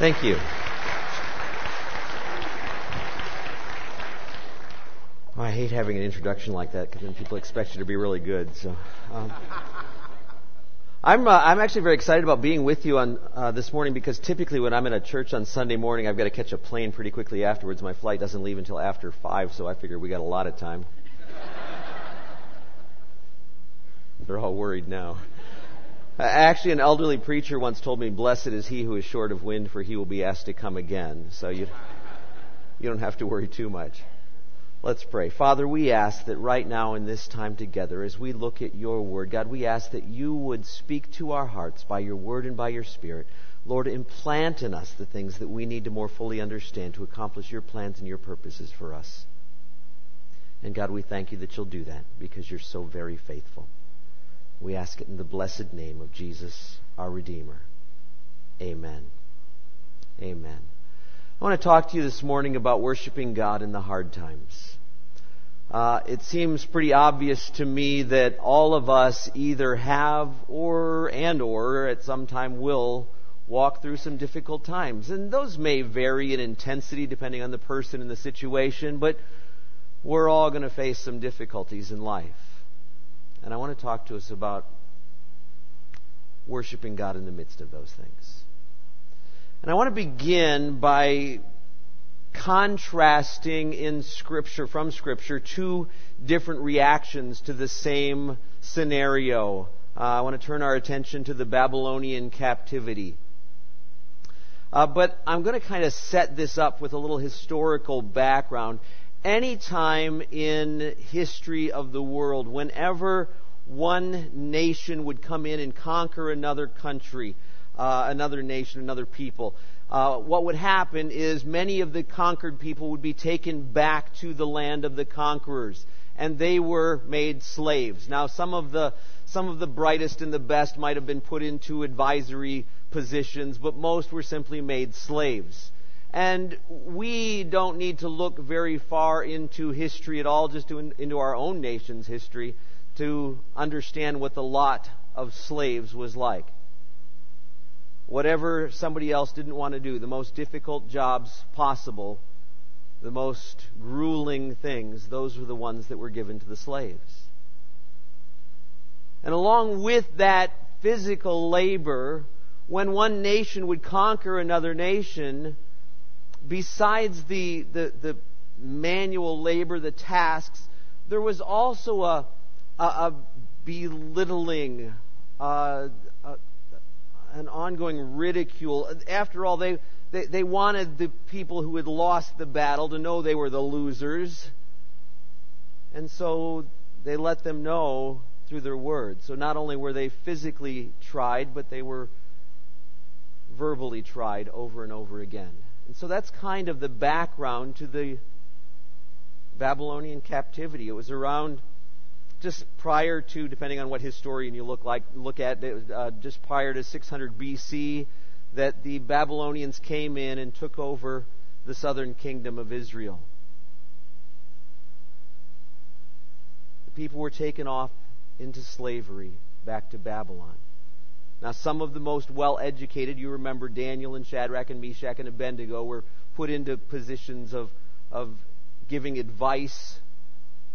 Thank you. Oh, I hate having an introduction like that because then people expect you to be really good. So, um, I'm uh, I'm actually very excited about being with you on uh, this morning because typically when I'm in a church on Sunday morning, I've got to catch a plane pretty quickly afterwards. My flight doesn't leave until after five, so I figure we got a lot of time. They're all worried now. Uh, actually, an elderly preacher once told me, "Blessed is he who is short of wind, for he will be asked to come again." So you you don't have to worry too much. Let's pray. Father, we ask that right now in this time together, as we look at your word, God, we ask that you would speak to our hearts by your word and by your spirit. Lord, implant in us the things that we need to more fully understand to accomplish your plans and your purposes for us. And God, we thank you that you'll do that because you're so very faithful. We ask it in the blessed name of Jesus, our Redeemer. Amen. Amen. I want to talk to you this morning about worshiping God in the hard times. Uh, it seems pretty obvious to me that all of us either have or and or at some time will walk through some difficult times. And those may vary in intensity depending on the person and the situation, but we're all going to face some difficulties in life. And I want to talk to us about worshiping God in the midst of those things. And I want to begin by contrasting in Scripture, from Scripture, two different reactions to the same scenario. Uh, I want to turn our attention to the Babylonian captivity. Uh, but I'm going to kind of set this up with a little historical background. Anytime in history of the world, whenever one nation would come in and conquer another country, uh, another nation, another people, uh, what would happen is many of the conquered people would be taken back to the land of the conquerors, and they were made slaves. Now, some of the some of the brightest and the best might have been put into advisory positions, but most were simply made slaves. And we don't need to look very far into history at all, just to, into our own nation's history, to understand what the lot of slaves was like whatever somebody else didn't want to do, the most difficult jobs possible, the most grueling things, those were the ones that were given to the slaves. And along with that physical labor, when one nation would conquer another nation, besides the, the, the manual labor, the tasks, there was also a, a, a belittling, uh, an ongoing ridicule. After all, they, they, they wanted the people who had lost the battle to know they were the losers. And so they let them know through their words. So not only were they physically tried, but they were verbally tried over and over again. And so that's kind of the background to the Babylonian captivity. It was around just prior to, depending on what historian you look like, look at, uh, just prior to 600 BC, that the Babylonians came in and took over the southern kingdom of Israel. The people were taken off into slavery back to Babylon. Now, some of the most well educated, you remember Daniel and Shadrach and Meshach and Abednego, were put into positions of, of giving advice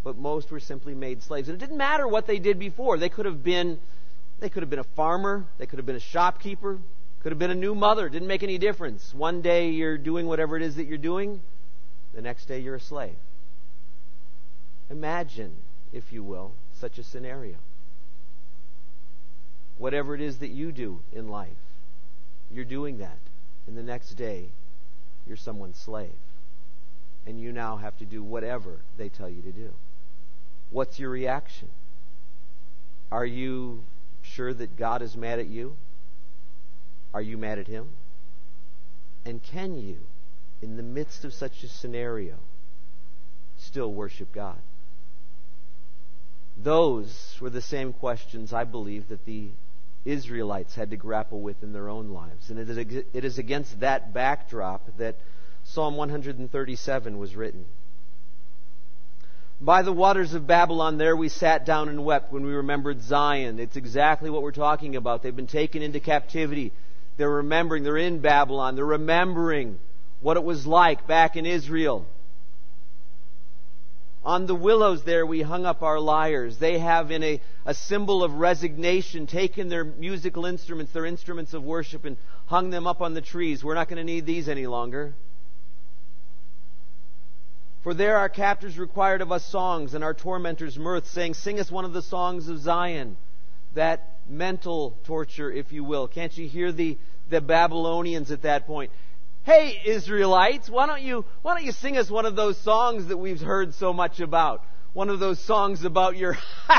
but most were simply made slaves. And it didn't matter what they did before. They could have been they could have been a farmer, they could have been a shopkeeper, could have been a new mother, It didn't make any difference. One day you're doing whatever it is that you're doing, the next day you're a slave. Imagine, if you will, such a scenario. Whatever it is that you do in life, you're doing that. And the next day, you're someone's slave. And you now have to do whatever they tell you to do. What's your reaction? Are you sure that God is mad at you? Are you mad at Him? And can you, in the midst of such a scenario, still worship God? Those were the same questions I believe that the Israelites had to grapple with in their own lives. And it is against that backdrop that Psalm 137 was written. By the waters of Babylon, there we sat down and wept when we remembered Zion. It's exactly what we're talking about. They've been taken into captivity. They're remembering, they're in Babylon, they're remembering what it was like back in Israel. On the willows there we hung up our lyres. They have in a, a symbol of resignation taken their musical instruments, their instruments of worship, and hung them up on the trees. We're not going to need these any longer. For there our captors required of us songs, and our tormentors mirth, saying, Sing us one of the songs of Zion. That mental torture, if you will. Can't you hear the, the Babylonians at that point? Hey, Israelites, why don't you, why don't you sing us one of those songs that we've heard so much about? One of those songs about your,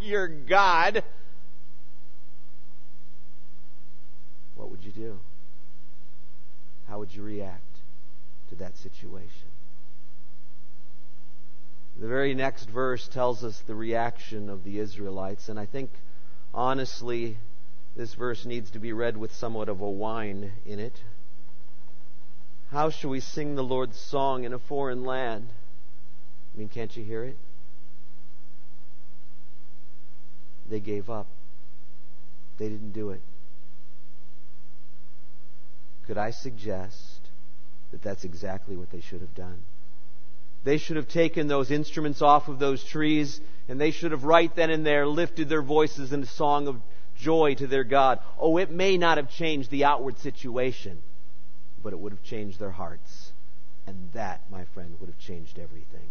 your God. What would you do? How would you react to that situation? The very next verse tells us the reaction of the Israelites, and I think, honestly, this verse needs to be read with somewhat of a whine in it. How shall we sing the Lord's song in a foreign land? I mean, can't you hear it? They gave up. They didn't do it. Could I suggest that that's exactly what they should have done? They should have taken those instruments off of those trees, and they should have right then and there lifted their voices in a song of joy to their God. Oh, it may not have changed the outward situation, but it would have changed their hearts. And that, my friend, would have changed everything.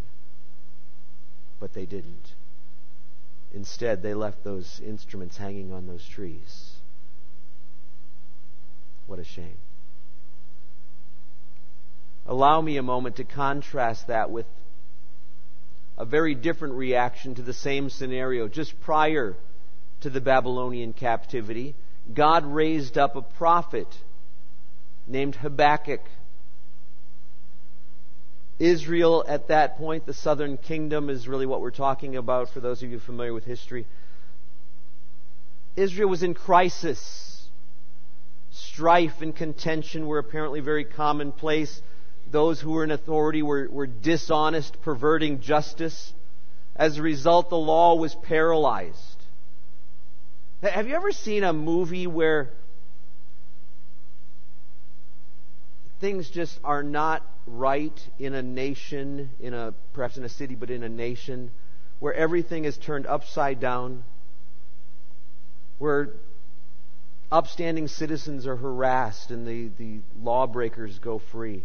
But they didn't. Instead, they left those instruments hanging on those trees. What a shame. Allow me a moment to contrast that with a very different reaction to the same scenario. Just prior to the Babylonian captivity, God raised up a prophet named Habakkuk. Israel at that point, the southern kingdom, is really what we're talking about for those of you familiar with history. Israel was in crisis. Strife and contention were apparently very commonplace. Those who were in authority were, were dishonest, perverting justice. As a result, the law was paralyzed. Have you ever seen a movie where things just are not right in a nation, in a perhaps in a city, but in a nation where everything is turned upside down, where upstanding citizens are harassed and the, the lawbreakers go free.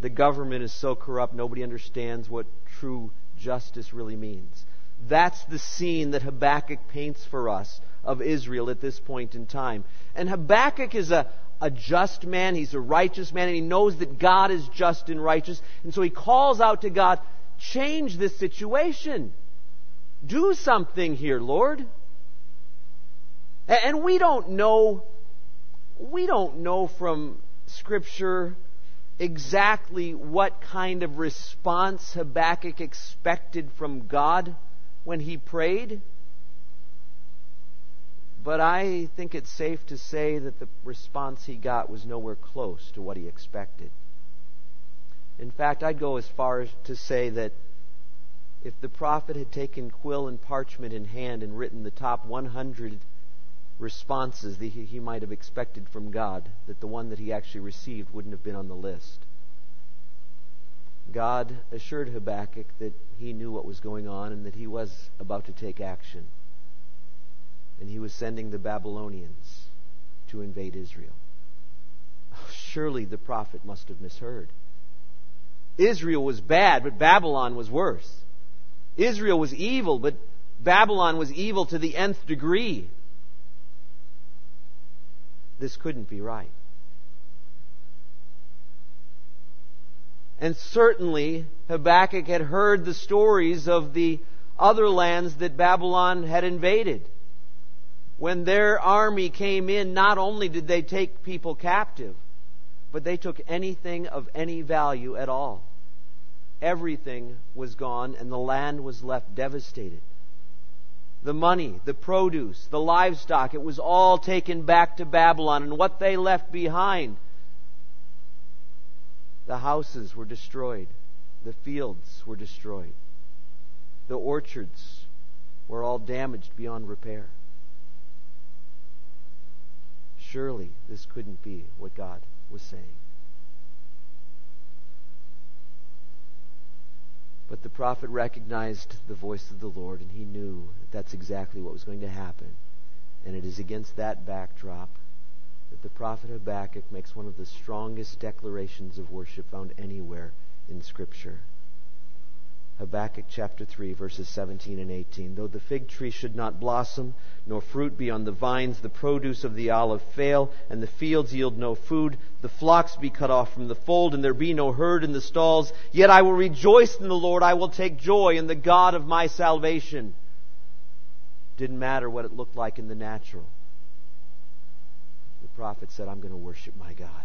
The government is so corrupt nobody understands what true justice really means. That's the scene that Habakkuk paints for us of Israel at this point in time. And Habakkuk is a, a just man, he's a righteous man, and he knows that God is just and righteous. And so he calls out to God, change this situation. Do something here, Lord. And we don't know, we don't know from Scripture exactly what kind of response Habakkuk expected from God when he prayed. But I think it's safe to say that the response he got was nowhere close to what he expected. In fact, I'd go as far as to say that if the prophet had taken quill and parchment in hand and written the top 100 responses that he might have expected from God, that the one that he actually received wouldn't have been on the list. God assured Habakkuk that he knew what was going on and that he was about to take action and he was sending the Babylonians to invade Israel. Surely the prophet must have misheard. Israel was bad, but Babylon was worse. Israel was evil, but Babylon was evil to the nth degree. This couldn't be right. And certainly, Habakkuk had heard the stories of the other lands that Babylon had invaded when their army came in, not only did they take people captive, but they took anything of any value at all. Everything was gone, and the land was left devastated. The money, the produce, the livestock, it was all taken back to Babylon, and what they left behind, the houses were destroyed, the fields were destroyed, the orchards were all damaged beyond repair. Surely this couldn't be what God was saying. But the prophet recognized the voice of the Lord, and he knew that that's exactly what was going to happen. And it is against that backdrop that the prophet Habakkuk makes one of the strongest declarations of worship found anywhere in Scripture. Habakkuk chapter 3, verses 17 and 18. Though the fig tree should not blossom, nor fruit be on the vines, the produce of the olive fail, and the fields yield no food, the flocks be cut off from the fold, and there be no herd in the stalls, yet I will rejoice in the Lord, I will take joy in the God of my salvation. Didn't matter what it looked like in the natural. The prophet said, I'm going to worship my God.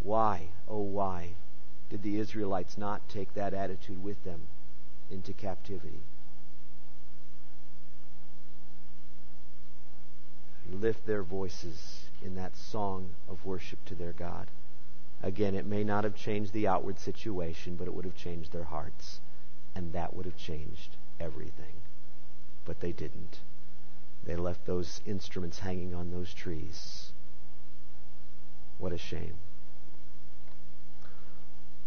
Why, oh, why did the Israelites not take that attitude with them into captivity? Lift their voices in that song of worship to their God. Again, it may not have changed the outward situation, but it would have changed their hearts. And that would have changed everything. But they didn't. They left those instruments hanging on those trees. What a shame.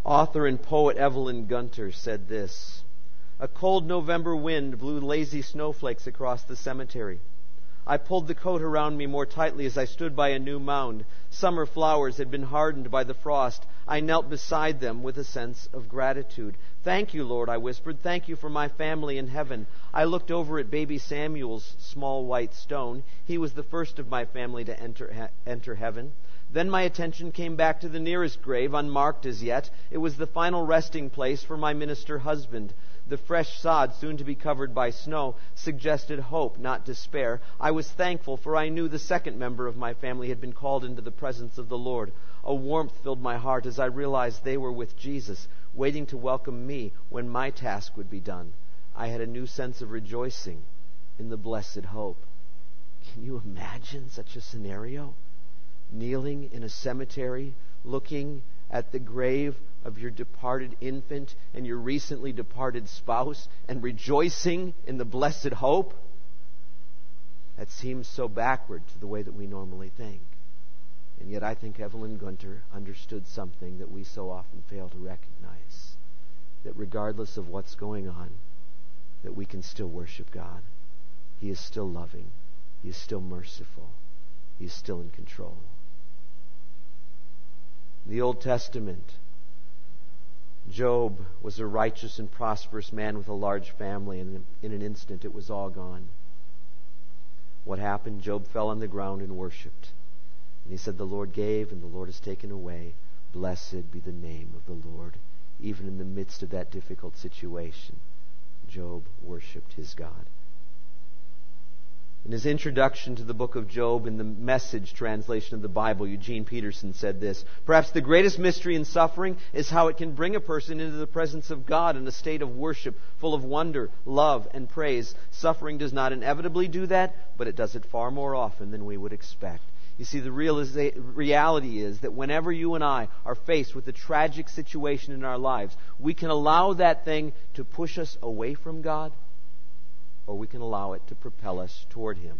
Author and poet Evelyn Gunter said this A cold November wind blew lazy snowflakes across the cemetery. I pulled the coat around me more tightly as I stood by a new mound. Summer flowers had been hardened by the frost. I knelt beside them with a sense of gratitude. Thank you, Lord, I whispered. Thank you for my family in heaven. I looked over at baby Samuel's small white stone. He was the first of my family to enter, enter heaven. Then my attention came back to the nearest grave, unmarked as yet. It was the final resting place for my minister husband. The fresh sod, soon to be covered by snow, suggested hope, not despair. I was thankful, for I knew the second member of my family had been called into the presence of the Lord. A warmth filled my heart as I realized they were with Jesus, waiting to welcome me when my task would be done. I had a new sense of rejoicing in the blessed hope. Can you imagine such a scenario? Kneeling in a cemetery, looking at the grave of your departed infant and your recently departed spouse and rejoicing in the blessed hope? That seems so backward to the way that we normally think. And yet I think Evelyn Gunter understood something that we so often fail to recognize. That regardless of what's going on, that we can still worship God. He is still loving. He is still merciful. He is still in control. The Old Testament, Job was a righteous and prosperous man with a large family, and in an instant it was all gone. What happened? Job fell on the ground and worshiped. And he said, The Lord gave, and the Lord has taken away. Blessed be the name of the Lord. Even in the midst of that difficult situation, Job worshiped his God. In his introduction to the book of Job in the message translation of the Bible, Eugene Peterson said this Perhaps the greatest mystery in suffering is how it can bring a person into the presence of God in a state of worship, full of wonder, love, and praise. Suffering does not inevitably do that, but it does it far more often than we would expect. You see, the reality is that whenever you and I are faced with a tragic situation in our lives, we can allow that thing to push us away from God or we can allow it to propel us toward Him.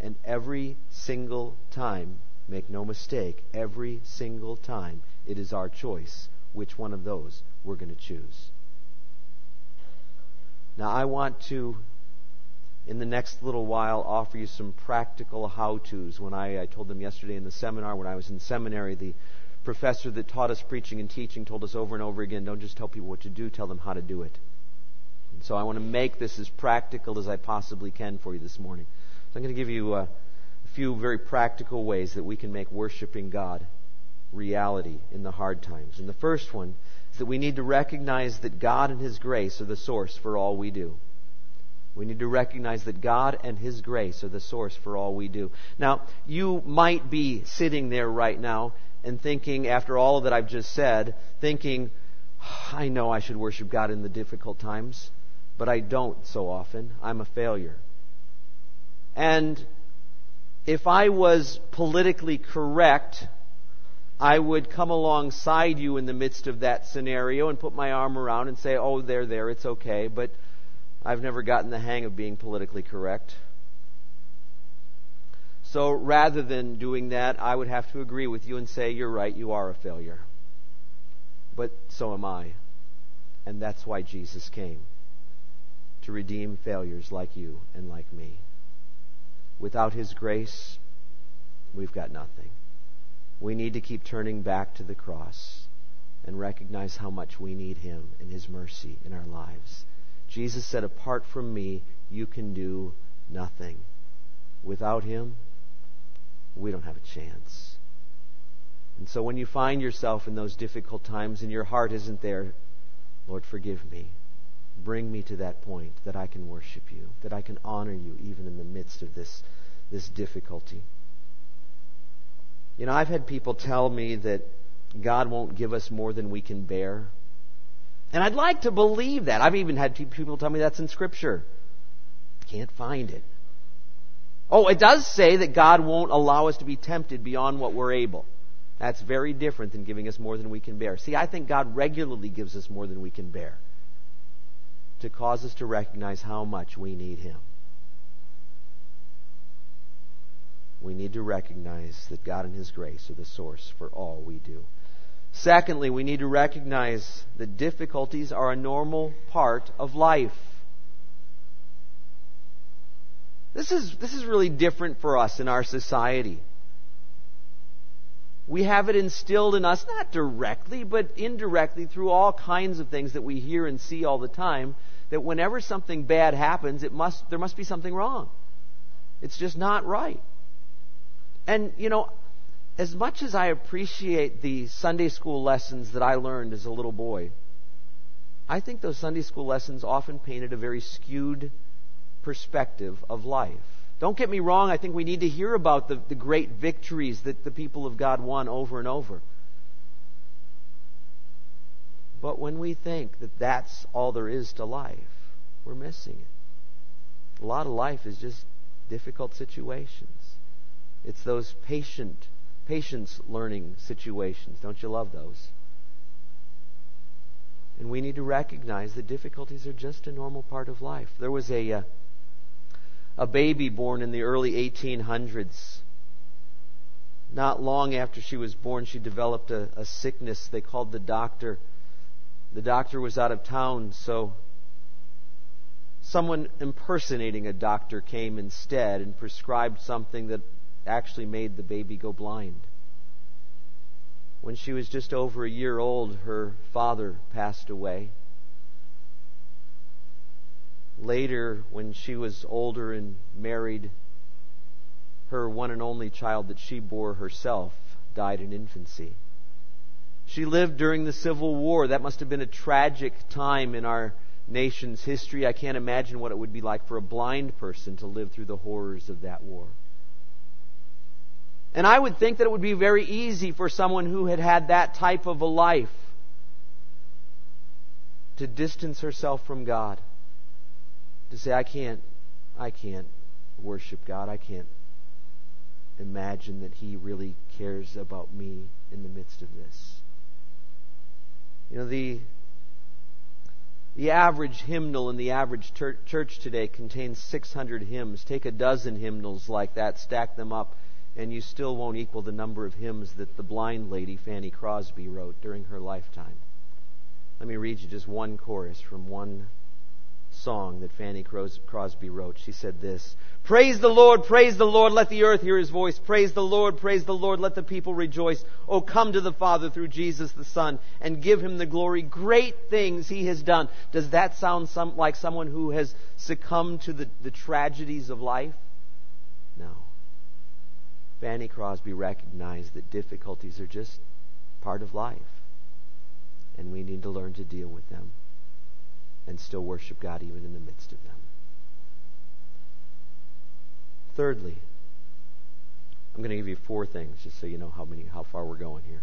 And every single time, make no mistake, every single time, it is our choice which one of those we're going to choose. Now, I want to, in the next little while, offer you some practical how to's. When I, I told them yesterday in the seminar, when I was in seminary, the professor that taught us preaching and teaching told us over and over again don't just tell people what to do, tell them how to do it. So I want to make this as practical as I possibly can for you this morning. So I'm going to give you uh, a few very practical ways that we can make worshiping God reality in the hard times. And the first one is that we need to recognize that God and His grace are the source for all we do. We need to recognize that God and His grace are the source for all we do. Now, you might be sitting there right now and thinking, after all that I've just said, thinking, I know I should worship God in the difficult times but I don't so often. I'm a failure. And if I was politically correct, I would come alongside you in the midst of that scenario and put my arm around and say, oh, there, there, it's okay. But I've never gotten the hang of being politically correct. So rather than doing that, I would have to agree with you and say, You're right, you are a failure. But so am I. And that's why Jesus came to redeem failures like you and like me. Without His grace, we've got nothing. We need to keep turning back to the cross and recognize how much we need Him and His mercy in our lives. Jesus said, Apart from me, you can do nothing. Without Him, we don't have a chance. And so when you find yourself in those difficult times and your heart isn't there, Lord, forgive me. Bring me to that point that I can worship you, that I can honor you even in the midst of this, this difficulty. You know, I've had people tell me that God won't give us more than we can bear. And I'd like to believe that. I've even had people tell me that's in Scripture. Can't find it. Oh, it does say that God won't allow us to be tempted beyond what we're able. That's very different than giving us more than we can bear. See, I think God regularly gives us more than we can bear to cause us to recognize how much we need Him. We need to recognize that God and His grace are the source for all we do. Secondly, we need to recognize that difficulties are a normal part of life. This is, this is really different for us in our society. We have it instilled in us, not directly, but indirectly through all kinds of things that we hear and see all the time, that whenever something bad happens, it must, there must be something wrong. It's just not right. And, you know, as much as I appreciate the Sunday school lessons that I learned as a little boy, I think those Sunday school lessons often painted a very skewed perspective of life. Don't get me wrong, I think we need to hear about the, the great victories that the people of God won over and over. But when we think that that's all there is to life, we're missing it. A lot of life is just difficult situations. It's those patient, patience learning situations. Don't you love those? And we need to recognize that difficulties are just a normal part of life. There was a uh, a baby born in the early 1800s. Not long after she was born, she developed a, a sickness. They called the doctor. The doctor was out of town, so someone impersonating a doctor came instead and prescribed something that actually made the baby go blind. When she was just over a year old, her father passed away. Later, when she was older and married, her one and only child that she bore herself died in infancy. She lived during the Civil War. That must have been a tragic time in our nation's history. I can't imagine what it would be like for a blind person to live through the horrors of that war. And I would think that it would be very easy for someone who had had that type of a life to distance herself from God to say, I can't, I can't worship God. I can't imagine that He really cares about me in the midst of this. You know, the, the average hymnal in the average church today contains 600 hymns. Take a dozen hymnals like that, stack them up, and you still won't equal the number of hymns that the blind lady Fanny Crosby wrote during her lifetime. Let me read you just one chorus from one song that Fanny Crosby wrote. She said this Praise the Lord, praise the Lord, let the earth hear his voice. Praise the Lord, praise the Lord, let the people rejoice. Oh, come to the Father through Jesus the Son and give him the glory. Great things he has done. Does that sound some, like someone who has succumbed to the, the tragedies of life? No. Fanny Crosby recognized that difficulties are just part of life, and we need to learn to deal with them and still worship God even in the midst of them. Thirdly, I'm going to give you four things just so you know how many how far we're going here.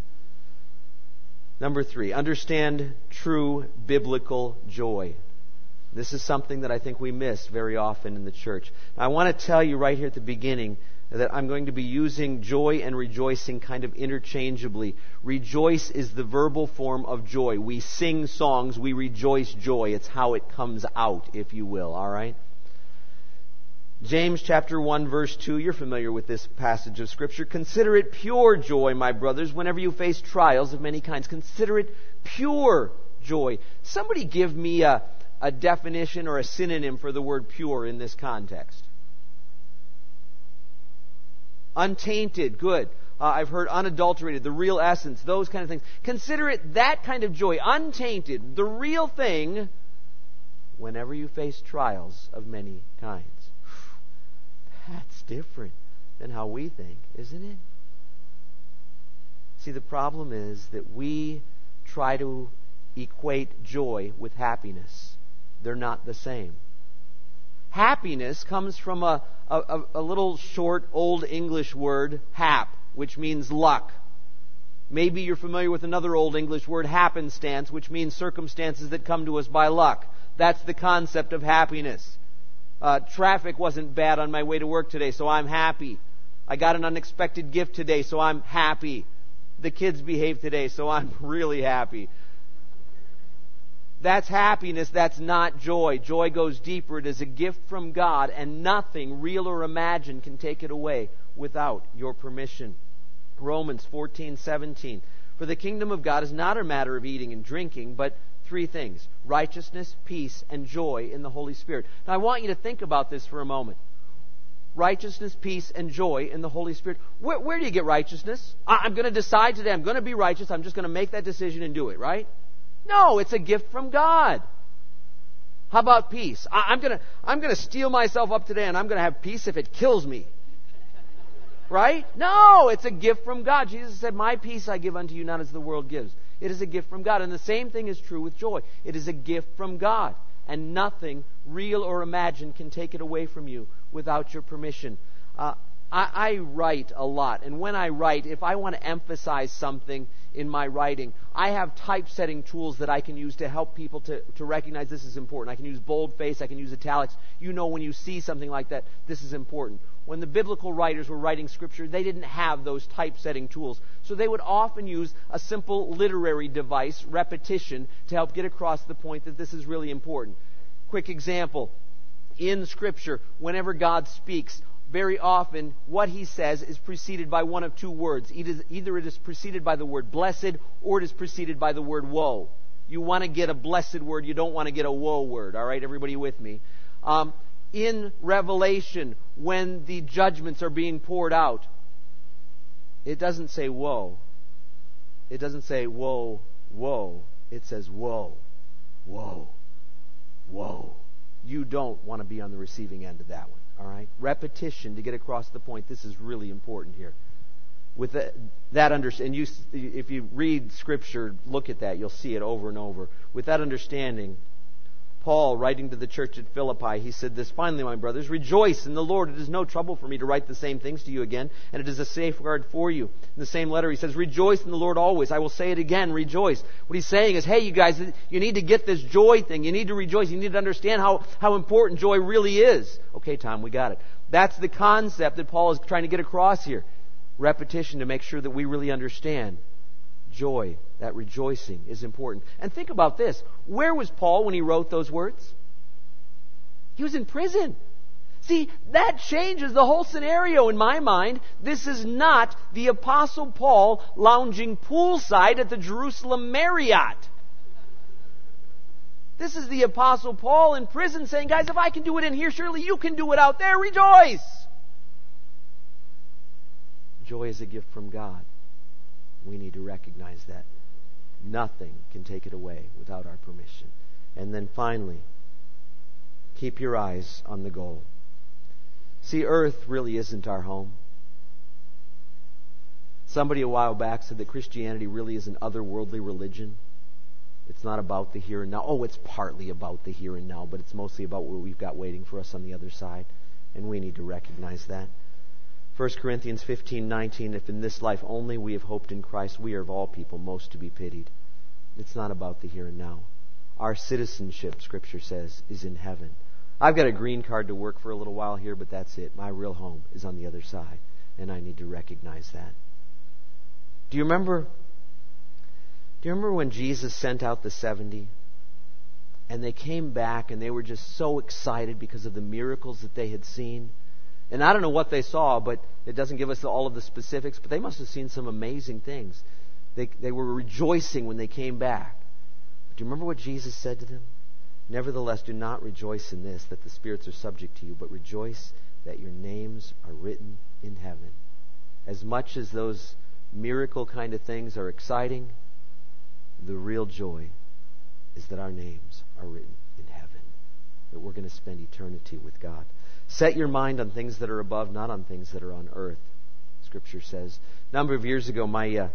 Number 3, understand true biblical joy. This is something that I think we miss very often in the church. Now, I want to tell you right here at the beginning that I'm going to be using joy and rejoicing kind of interchangeably. Rejoice is the verbal form of joy. We sing songs, we rejoice joy. It's how it comes out, if you will, all right? James chapter 1 verse 2, you're familiar with this passage of scripture. Consider it pure joy, my brothers, whenever you face trials of many kinds. Consider it pure joy. Somebody give me a, a definition or a synonym for the word pure in this context. Untainted, good. Uh, I've heard unadulterated, the real essence, those kind of things. Consider it that kind of joy, untainted, the real thing, whenever you face trials of many kinds. That's different than how we think, isn't it? See, the problem is that we try to equate joy with happiness. They're not the same. Happiness comes from a, a, a little short Old English word, hap, which means luck. Maybe you're familiar with another Old English word, happenstance, which means circumstances that come to us by luck. That's the concept of happiness. Uh, traffic wasn't bad on my way to work today, so I'm happy. I got an unexpected gift today, so I'm happy. The kids behaved today, so I'm really happy. That's happiness. That's not joy. Joy goes deeper. It is a gift from God, and nothing, real or imagined, can take it away without your permission. Romans 14:17. For the kingdom of God is not a matter of eating and drinking, but three things righteousness, peace, and joy in the Holy Spirit. Now, I want you to think about this for a moment. Righteousness, peace, and joy in the Holy Spirit. Where, where do you get righteousness? I'm going to decide today I'm going to be righteous. I'm just going to make that decision and do it, right? No, it's a gift from God. How about peace? I, I'm going to I'm going to steel myself up today and I'm to have peace if it kills me. Right? No, it's a gift from God. Jesus said, My peace I give unto you, not as the world gives. It is a gift from God. And the same thing is true with joy. It is a gift from God. And nothing, real or imagined, can take it away from you without your permission. Uh, I, I write a lot. And when I write, if I want to emphasize something in my writing, I have typesetting tools that I can use to help people to, to recognize this is important. I can use boldface, I can use italics. You know when you see something like that, this is important when the biblical writers were writing scripture, they didn't have those typesetting tools. So they would often use a simple literary device, repetition, to help get across the point that this is really important. Quick example. In scripture, whenever God speaks, very often what he says is preceded by one of two words. Either it is preceded by the word blessed or it is preceded by the word woe. You want to get a blessed word, you don't want to get a woe word. All right, everybody with me? Um, in Revelation when the judgments are being poured out. It doesn't say woe. It doesn't say woe, woe. It says woe, woe, woe. You don't want to be on the receiving end of that one. All right? Repetition to get across the point. This is really important here. With that, that understanding, you, if you read Scripture, look at that, you'll see it over and over. With that understanding, Paul, writing to the church at Philippi, he said this Finally, my brothers, rejoice in the Lord. It is no trouble for me to write the same things to you again, and it is a safeguard for you. In the same letter, he says, Rejoice in the Lord always. I will say it again, rejoice. What he's saying is, hey, you guys, you need to get this joy thing. You need to rejoice. You need to understand how, how important joy really is. Okay, Tom, we got it. That's the concept that Paul is trying to get across here. Repetition to make sure that we really understand joy, that rejoicing is important. And think about this. Where was Paul when he wrote those words? He was in prison. See, that changes the whole scenario in my mind. This is not the Apostle Paul lounging poolside at the Jerusalem Marriott. This is the Apostle Paul in prison saying, Guys, if I can do it in here, surely you can do it out there. Rejoice! Joy is a gift from God we need to recognize that. Nothing can take it away without our permission. And then finally, keep your eyes on the goal. See, earth really isn't our home. Somebody a while back said that Christianity really is an otherworldly religion. It's not about the here and now. Oh, it's partly about the here and now, but it's mostly about what we've got waiting for us on the other side. And we need to recognize that. 1 Corinthians 15:19 if in this life only we have hoped in Christ we are of all people most to be pitied. It's not about the here and now. Our citizenship scripture says is in heaven. I've got a green card to work for a little while here but that's it. My real home is on the other side and I need to recognize that. Do you remember do you remember when Jesus sent out the 70? And they came back and they were just so excited because of the miracles that they had seen. And I don't know what they saw, but it doesn't give us all of the specifics, but they must have seen some amazing things. They, they were rejoicing when they came back. But do you remember what Jesus said to them? Nevertheless, do not rejoice in this, that the spirits are subject to you, but rejoice that your names are written in heaven. As much as those miracle kind of things are exciting, the real joy is that our names are written in heaven, that we're going to spend eternity with God. Set your mind on things that are above, not on things that are on earth, Scripture says. A number of years ago, my. Uh,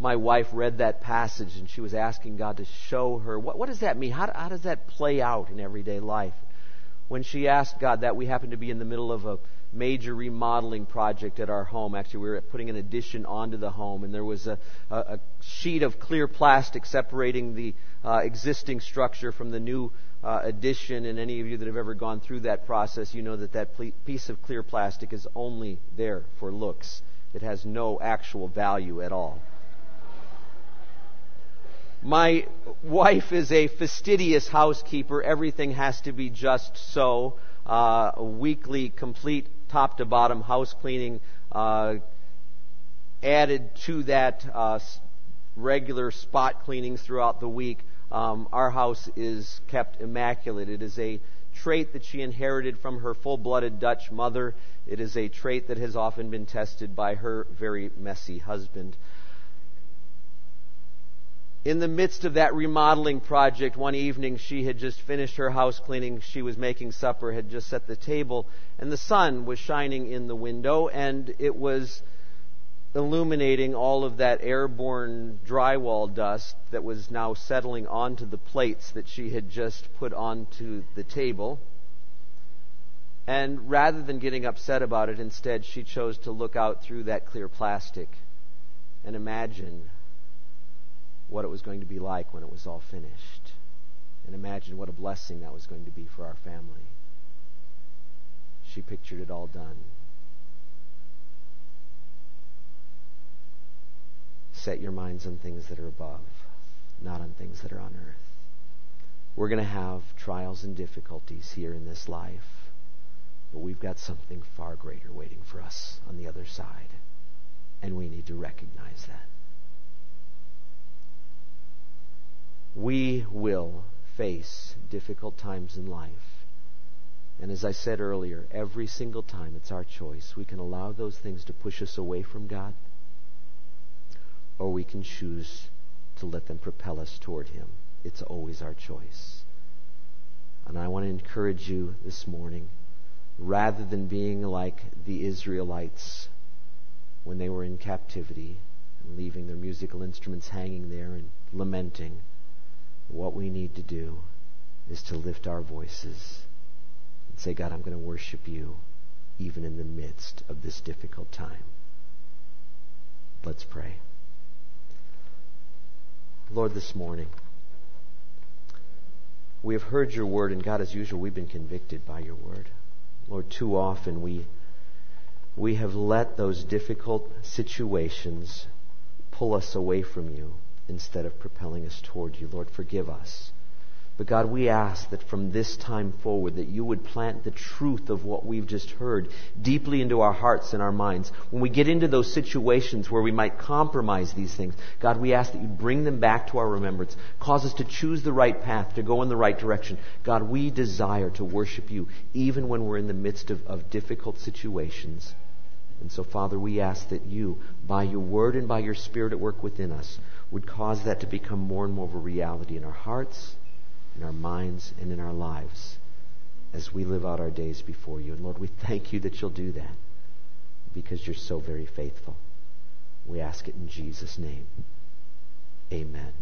my wife read that passage and she was asking God to show her what, what does that mean? How, how does that play out in everyday life? When she asked God that, we happened to be in the middle of a major remodeling project at our home. Actually, we were putting an addition onto the home, and there was a, a, a sheet of clear plastic separating the uh, existing structure from the new uh, addition. And any of you that have ever gone through that process, you know that that piece of clear plastic is only there for looks. It has no actual value at all. My wife is a fastidious housekeeper. Everything has to be just so. Uh, weekly, complete, top to bottom house cleaning. Uh, added to that, uh, regular spot cleanings throughout the week. Um, our house is kept immaculate. It is a trait that she inherited from her full blooded Dutch mother. It is a trait that has often been tested by her very messy husband in the midst of that remodeling project, one evening she had just finished her house cleaning. She was making supper, had just set the table, and the sun was shining in the window, and it was illuminating all of that airborne drywall dust that was now settling onto the plates that she had just put onto the table. And rather than getting upset about it, instead she chose to look out through that clear plastic and imagine what it was going to be like when it was all finished. And imagine what a blessing that was going to be for our family. She pictured it all done. Set your minds on things that are above, not on things that are on earth. We're going to have trials and difficulties here in this life, but we've got something far greater waiting for us on the other side, and we need to recognize that. We will face difficult times in life. And as I said earlier, every single time it's our choice. We can allow those things to push us away from God, or we can choose to let them propel us toward Him. It's always our choice. And I want to encourage you this morning, rather than being like the Israelites when they were in captivity and leaving their musical instruments hanging there and lamenting, what we need to do is to lift our voices and say, God, I'm going to worship you even in the midst of this difficult time. Let's pray. Lord, this morning, we have heard your word, and God, as usual, we've been convicted by your word. Lord, too often we, we have let those difficult situations pull us away from you instead of propelling us toward you. Lord, forgive us. But God, we ask that from this time forward that you would plant the truth of what we've just heard deeply into our hearts and our minds. When we get into those situations where we might compromise these things, God, we ask that you bring them back to our remembrance. Cause us to choose the right path, to go in the right direction. God, we desire to worship you even when we're in the midst of, of difficult situations. And so, Father, we ask that you, by your word and by your spirit at work within us, would cause that to become more and more of a reality in our hearts, in our minds, and in our lives as we live out our days before you. And Lord, we thank you that you'll do that because you're so very faithful. We ask it in Jesus' name. Amen.